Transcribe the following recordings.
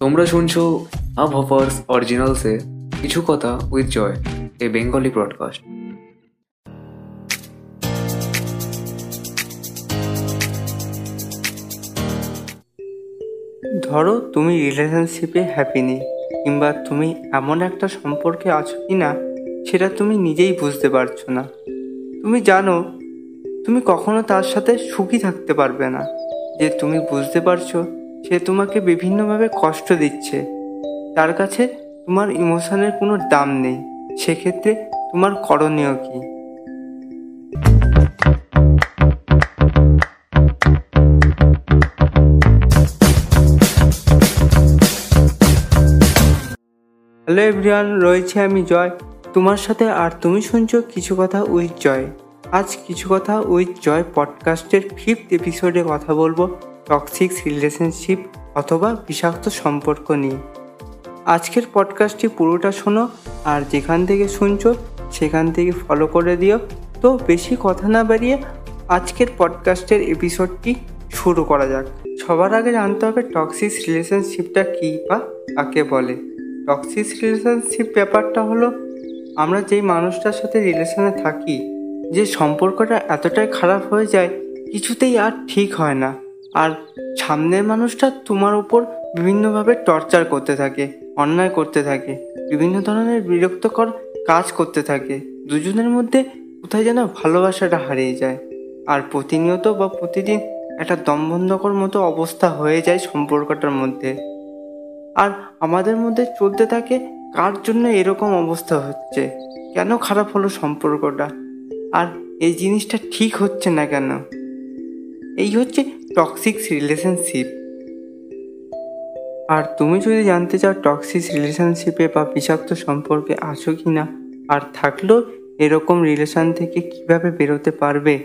তোমরা শুনছো আব হপার্স অরিজিনালসে কিছু কথা with Joy a Bengali broadcast ধরো তুমি রিলেশনশিপে হ্যাপি নেই, কিংবা তুমি এমন একটা সম্পর্কে আছো কি না সেটা তুমি নিজেই বুঝতে পারছ না। তুমি জানো, তুমি কখনো তার সাথে সুখী থাকতে পারবে না, যে তুমি বুঝতে পারছ সে তোমাকে বিভিন্নভাবে কষ্ট দিচ্ছে। তার কাছে তোমার ইমোশনের কোনো দাম নেই। সেক্ষেত্রে তোমার করণীয় কী? হ্যালো এভরিওয়ান, রয়েছে আমি জয়। তোমার সাথে আর তুমি শুনছো কিছু কথা উইথ জয়। আজ কিছু কথা উইথ জয় পডকাস্টের ফিফথ এপিসোডে কথা বলব। টক্সিক রিলেশনশিপ অথবা বিষাক্ত সম্পর্ক নিয়ে। আজকের পডকাস্টটি পুরোটা শোনো, আর যেখান থেকে শুনছো সেখান থেকে ফলো করে দিও। তো বেশি কথা না বাড়িয়ে আজকের পডকাস্টের এপিসোডটি শুরু করা যাক। সবার আগে জানতে হবে টক্সিক রিলেশনশিপটা কী বা কাকে বলে। টক্সিক রিলেশনশিপ ব্যাপারটা হলো, আমরা যেই মানুষটার সাথে রিলেশনে থাকি, যে সম্পর্কটা এতটাই খারাপ হয়ে যায়, কিছুতেই আর ঠিক হয় না। আর সামনের মানুষটা তোমার উপর বিভিন্নভাবে টর্চার করতে থাকে, অন্যায় করতে থাকে, বিভিন্ন ধরনের বিরক্তকর কাজ করতে থাকে। দুজনের মধ্যে কোথায় যেন ভালোবাসাটা হারিয়ে যায়। আর প্রতিনিয়ত বা প্রতিদিন একটা দমবন্ধকর মতো অবস্থা হয়ে যায় সম্পর্কটার মধ্যে। আর আমাদের মধ্যে চলতে থাকে, কার জন্য এরকম অবস্থা হচ্ছে? কেন খারাপ হলো সম্পর্কটা? আর এই জিনিসটা ঠিক হচ্ছে না কেন? এই হচ্ছে টক্সিক রিলেশনশিপ আর তুমি যদি জানতে চাও টক্সিক রিলেশনশিপে বা বিষাক্ত সম্পর্কে আছো কি না আর থাকলেও এরকম রিলেশন থেকে কীভাবে বেরোতে পারবে,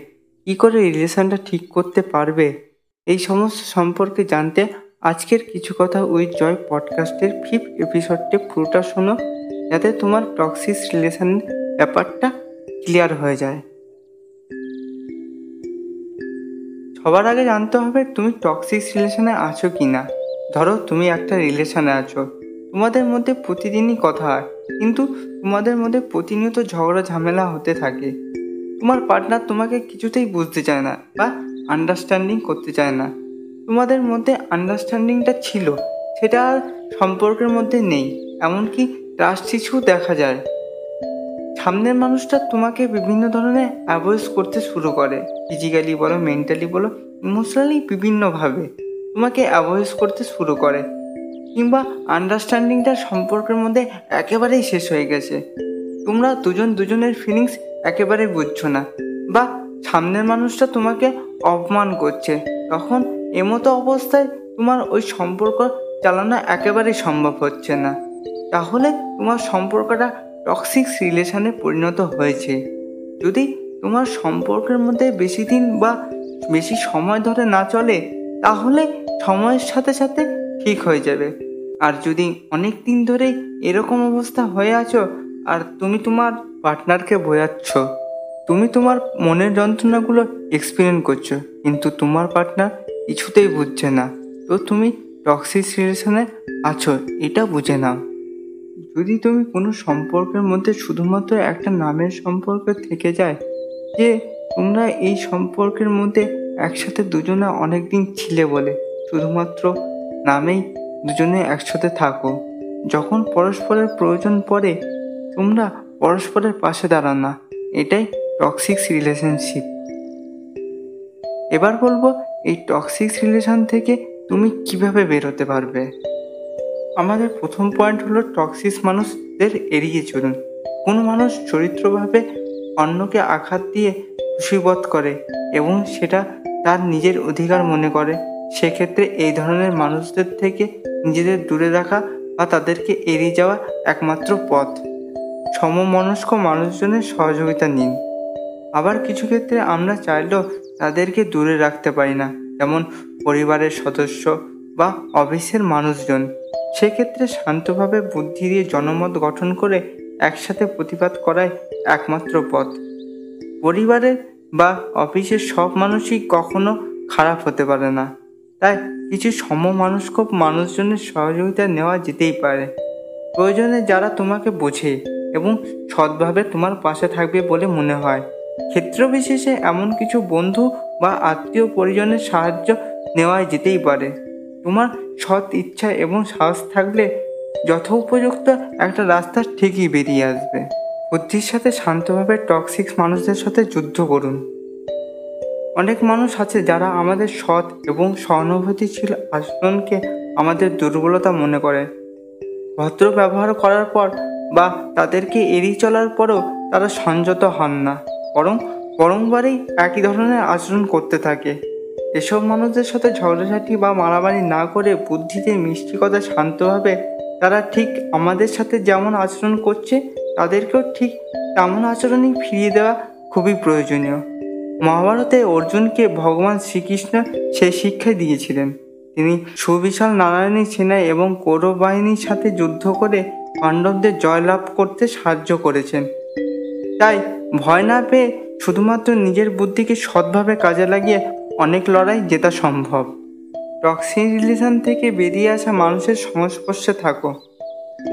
কি করে রিলেশনটা ঠিক করতে পারবে, এই সমস্ত সম্পর্কে জানতে আজকের কিছু কথা উইথ জয় পডকাস্টের ফিফথ এপিসোডটি পুরোটা শোনো, যাতে তোমার টক্সিস রিলেশন ব্যাপারটা ক্লিয়ার হয়ে যায়। সবার আগে জানতে হবে তুমি টক্সিক রিলেশনে আছো কি না ধরো তুমি একটা রিলেশনে আছো। তোমাদের মধ্যে প্রতিদিনই কথা হয়, কিন্তু তোমাদের মধ্যে প্রতিনিয়ত ঝগড়া ঝামেলা হতে থাকে। তোমার পার্টনার তোমাকে কিছুতেই বুঝতে চায় না বা আন্ডারস্ট্যান্ডিং করতে চায় না। তোমাদের মধ্যে আন্ডারস্ট্যান্ডিংটা ছিল, সেটা আর সম্পর্কের মধ্যে নেই, এমনকি ট্রাস্ট ইস্যু দেখা যায়। সামনের মানুষটা তোমাকে বিভিন্ন ধরনের অ্যাভয়েস করতে শুরু করে। ফিজিক্যালি বলো মেন্টালি বলো ইমোশনালি বিভিন্নভাবে তোমাকে অ্যাভয়েস করতে শুরু করে। কিংবা আন্ডারস্ট্যান্ডিংটা সম্পর্কের মধ্যে একেবারেই শেষ হয়ে গেছে। তোমরা দুজন দুজনের ফিলিংস একেবারে বুঝছ না। বা সামনের মানুষটা তোমাকে অপমান করছে। তখন এমতো অবস্থায় তোমার ওই সম্পর্ক চালানো একেবারেই সম্ভব হচ্ছে না। তাহলে তোমার সম্পর্কটা টক্সিক রিলেশনে পরিণত হয়েছে। যদি তোমার সম্পর্কের মধ্যে বেশি দিন বা বেশি সময় ধরে না চলে, তাহলে সময়ের সাথে সাথে ঠিক হয়ে যাবে। আর যদি অনেক দিন ধরে এরকম অবস্থা হয়ে আছো, আর তুমি তোমার পার্টনারকে বোঝাচ্ছ, তুমি তোমার মনের যন্ত্রণাগুলো এক্সপিরিয়েন্স করছ, কিন্তু তোমার পার্টনার কিছুতেই বুঝছে না। তো তুমি টক্সিক রিলেশনে আছো, এটা বুঝে নাও। যদি তুমি কোনো সম্পর্কের মধ্যে শুধুমাত্র একটা নামের সম্পর্ক থেকে যায়, যে তোমরা এই সম্পর্কের মধ্যে একসাথে দুজনে অনেক দিন ছিলে বলে, শুধুমাত্র নামেই দুজনে একসাথে থাকো। যখন পরস্পরের প্রয়োজন পড়ে, তোমরা পরস্পরের পাশে দাঁড়ান না। এটাই টক্সিক রিলেশনশিপ এবার বলব, এই টক্সিক রিলেশন থেকে তুমি কীভাবে বেরোতে পারবে? আমাদের প্রথম পয়েন্ট হলো টক্সিস মানুষদের এড়িয়ে চলুন। কোনো মানুষ চরিত্রভাবে অন্যকে আঘাত দিয়ে খুশিবোধ করে এবং সেটা তার নিজের অধিকার মনে করে, সেক্ষেত্রে এই ধরনের মানুষদের থেকে নিজেদের দূরে রাখা বা তাদেরকে এড়িয়ে যাওয়া একমাত্র পথ। সমমনস্ক মানুষজনের সহযোগিতা নিন। আবার কিছু ক্ষেত্রে আমরা চাইলেও তাদেরকে দূরে রাখতে পারি না, যেমন পরিবারের সদস্য বা অফিসের মানুষজন। সেক্ষেত্রে শান্তভাবে বুদ্ধি দিয়ে জনমত গঠন করে একসাথে প্রতিবাদ করাই একমাত্র পথ। পরিবারের বা অফিসের সব মানুষই কখনো খারাপ হতে পারে না। তাই কিছু সমমানস্ক মানুষজনের সহযোগিতা নেওয়া যেতেই পারে। প্রয়োজনে যারা তোমাকে বোঝে এবং সৎভাবে তোমার পাশে থাকবে বলে মনে হয়। ক্ষেত্রবিশেষে এমন কিছু বন্ধু বা আত্মীয় পরিজনের সাহায্য নেওয়া যেতেই পারে। তোমার সৎ ইচ্ছা এবং সাহস থাকলে যথোপযুক্ত একটা রাস্তা ঠিকই বেরিয়ে আসবে। বুদ্ধির সাথে শান্তভাবে টক্সিক মানুষদের সাথে যুদ্ধ করুন। অনেক মানুষ আছে যারা আমাদের সৎ এবং সহানুভূতিশীল আচরণকে আমাদের দুর্বলতা মনে করে। ভদ্র ব্যবহার করার পর বা তাদেরকে এড়িয়ে চলার পরও তারা সংযত হন না, বরং বরংবারেই একই ধরনের আচরণ করতে থাকে। এসব মানুষদের সাথে ঝগড়াঝাটি বা মারামারি না করে বুদ্ধিতে মিষ্টি কথা শান্তভাবে তারা ঠিক আমাদের সাথে যেমন আচরণ করছে, তাদেরকেও ঠিক তেমন আচরণই ফিরিয়ে দেওয়া খুবই প্রয়োজনীয়। মহাভারতে অর্জুনকে ভগবান শ্রীকৃষ্ণ সে শিক্ষা দিয়েছিলেন। তিনি সুবিশাল নারায়ণী সেনায় এবং কৌরব বাহিনীর সাথে যুদ্ধ করে পাণ্ডবদের জয়লাভ করতে সাহায্য করেছেন। তাই ভয় না পেয়ে শুধুমাত্র নিজের বুদ্ধিকে সৎভাবে কাজে লাগিয়ে অনেক লড়াই জেতা সম্ভব। টক্সিক রিলেশন থেকে বেরিয়ে আসা মানুষের সংস্পর্শে থাকো।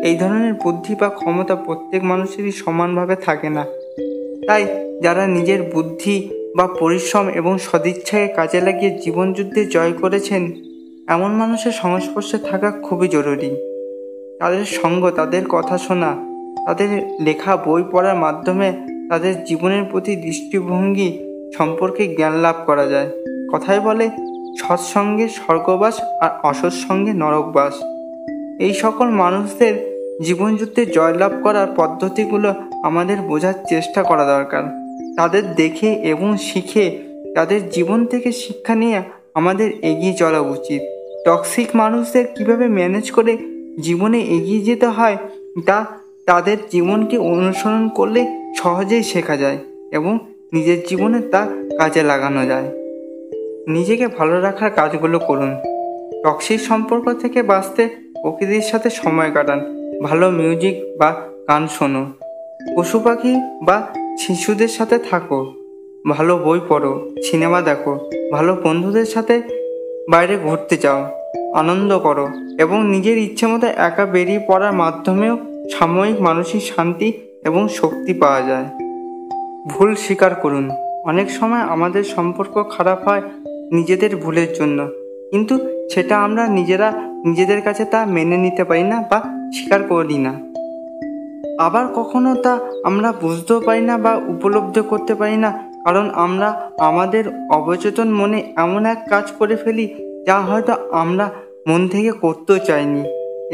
এই ধরনের বুদ্ধি বা ক্ষমতা প্রত্যেক মানুষেরই সমানভাবে থাকে না। তাই যারা নিজের বুদ্ধি বা পরিশ্রম এবং সদিচ্ছাকে কাজে লাগিয়ে জীবনযুদ্ধে জয় করেছেন, এমন মানুষের সংস্পর্শে থাকা খুবই জরুরি। তাদের সঙ্গ, তাদের কথা শোনা, তাদের লেখা বই পড়ার মাধ্যমে তাদের জীবনের প্রতি দৃষ্টিভঙ্গি সম্পর্কে জ্ঞান লাভ করা যায়। কথায় বলে সৎসঙ্গে স্বর্গবাস আর অসৎসঙ্গে নরকবাস। এই সকল মানুষদের জীবনযুদ্ধে জয়লাভ করার পদ্ধতিগুলো আমাদের বোঝার চেষ্টা করা দরকার। তাদের দেখে এবং শিখে তাদের জীবন থেকে শিক্ষা নিয়ে আমাদের এগিয়ে চলা উচিত। টক্সিক মানুষদের কীভাবে ম্যানেজ করে জীবনে এগিয়ে যেতে হয়, তা তাদের জীবনকে অনুসরণ করলে সহজেই শেখা যায় এবং নিজের জীবনে তা কাজে লাগানো যায়। নিজেকে ভালো রাখার কাজগুলো করুন। টক্সিক সম্পর্ক থেকে বাঁচতে প্রকৃতির সাথে সময় কাটান। ভালো মিউজিক বা গান শোনো। পশু পাখি বা শিশুদের সাথে থাকো। ভালো বই পড়ো, সিনেমা দেখো, ভালো বন্ধুদের সাথে বাইরে ঘুরতে যাও, আনন্দ করো এবং নিজের ইচ্ছে মতো একা বেরিয়ে পড়ার মাধ্যমেও সাময়িক মানসিক শান্তি এবং শক্তি পাওয়া যায়। ভুল স্বীকার করুন। অনেক সময় আমাদের সম্পর্ক খারাপ হয় নিজেদের ভুলের জন্য। কিন্তু সেটা আমরা নিজেরা নিজেদের কাছে তা মেনে নিতে পারি না বা স্বীকার করি না। আবার কখনো তা আমরা বুঝতেও পারি না বা উপলব্ধ করতে পারি না, কারণ আমরা আমাদের অবচেতন মনে এমন এক কাজ করে ফেলি যা হয়তো আমরা মন থেকে করতেও চাইনি।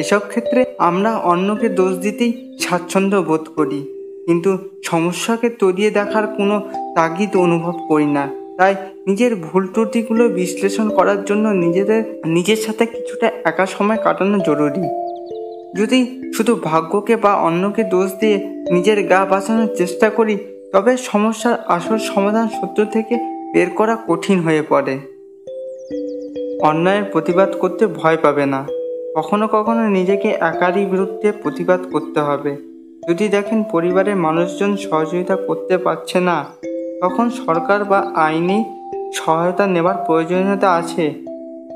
এসব ক্ষেত্রে আমরা অন্যকে দোষ দিতেই স্বাচ্ছন্দ্য বোধ করি, কিন্তু সমস্যাকে তরিয়ে দেখার কোনো তাগিদ অনুভব করি না। তাই নিজের ভুল ত্রুটিগুলো বিশ্লেষণ করার জন্য নিজেদের, নিজের সাথে কিছুটা একা সময় কাটানো জরুরি। যদি শুধু ভাগ্যকে বা অন্যকে দোষ দিয়ে নিজের গা বাঁচানোর চেষ্টা করি, তবে সমস্যার আসল সমাধান সূত্র থেকে বের করা কঠিন হয়ে পড়ে। অন্যায়ের প্রতিবাদ করতে ভয় পাবে না। কখনো কখনো নিজেকে একারই বিরুদ্ধে প্রতিবাদ করতে হবে। যদি দেখেন পরিবারের মানুষজন সহযোগিতা করতে পারছে না তখন সরকার বা আইনি সহায়তা নেবার প্রয়োজনীয়তা আছে।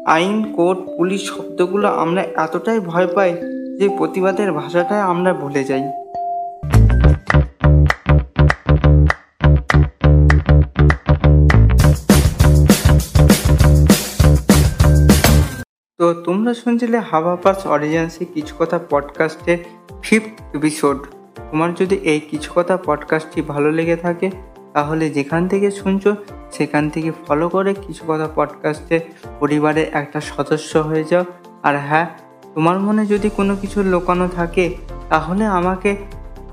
আইন, কোর্ট, পুলিশ শব্দগুলো আমরা এতটাই ভয় পাই যে প্রতিবাদের ভাষাটাই আমরা ভুলে যাই। তো তোমরা শুনছিলে হাওয়া পাস অরিজেন্সি কিছু কথা পডকাস্টের ফিফথ এপিসোড তোমার যদি এই কিছু কথা পডকাস্টটি ভালো লেগে থাকে তাহলে যেখান থেকে শুনছো, সেখান থেকে ফলো করে কিছু কথা পডকাস্টে পরিবারের একটা সদস্য হয়ে যাও। আর হ্যাঁ তোমার মনে যদি কোনো কিছু লোকানো থাকে, তাহলে আমাকে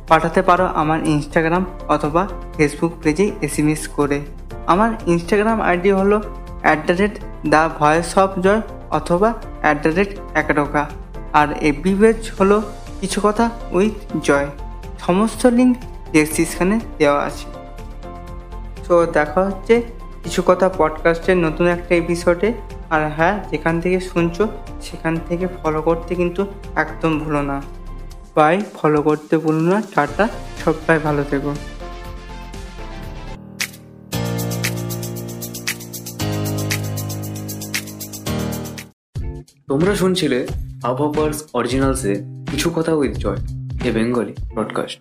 পাঠাতে পারো আমার ইনস্টাগ্রাম অথবা ফেসবুক পেজে এসএমএস করে। আমার ইনস্টাগ্রাম আইডি হলো at the rate the voice of Joy অথবা অ্যাট দ্য রেট একরকা আর এফবি পেজ হলো কিছু কথা উইথ জয় সমস্ত লিঙ্ক ডেসক্রিপশানে দেওয়া আছে। তো দেখা হচ্ছে কিছু কথা পডকাস্টের নতুন একটা এপিসোডে আর হ্যাঁ যেখান থেকে শুনছো, সেখান থেকে ফলো করতে কিন্তু একদম ভুলো না। বাই ফলো করতে ভুলো না। টাটা, সবাই ভালো থেকো। তোমরা শুনছিলে আবহাওয়ার্স অরিজিনালসে কিছু কথা with Joy a Bengali broadcast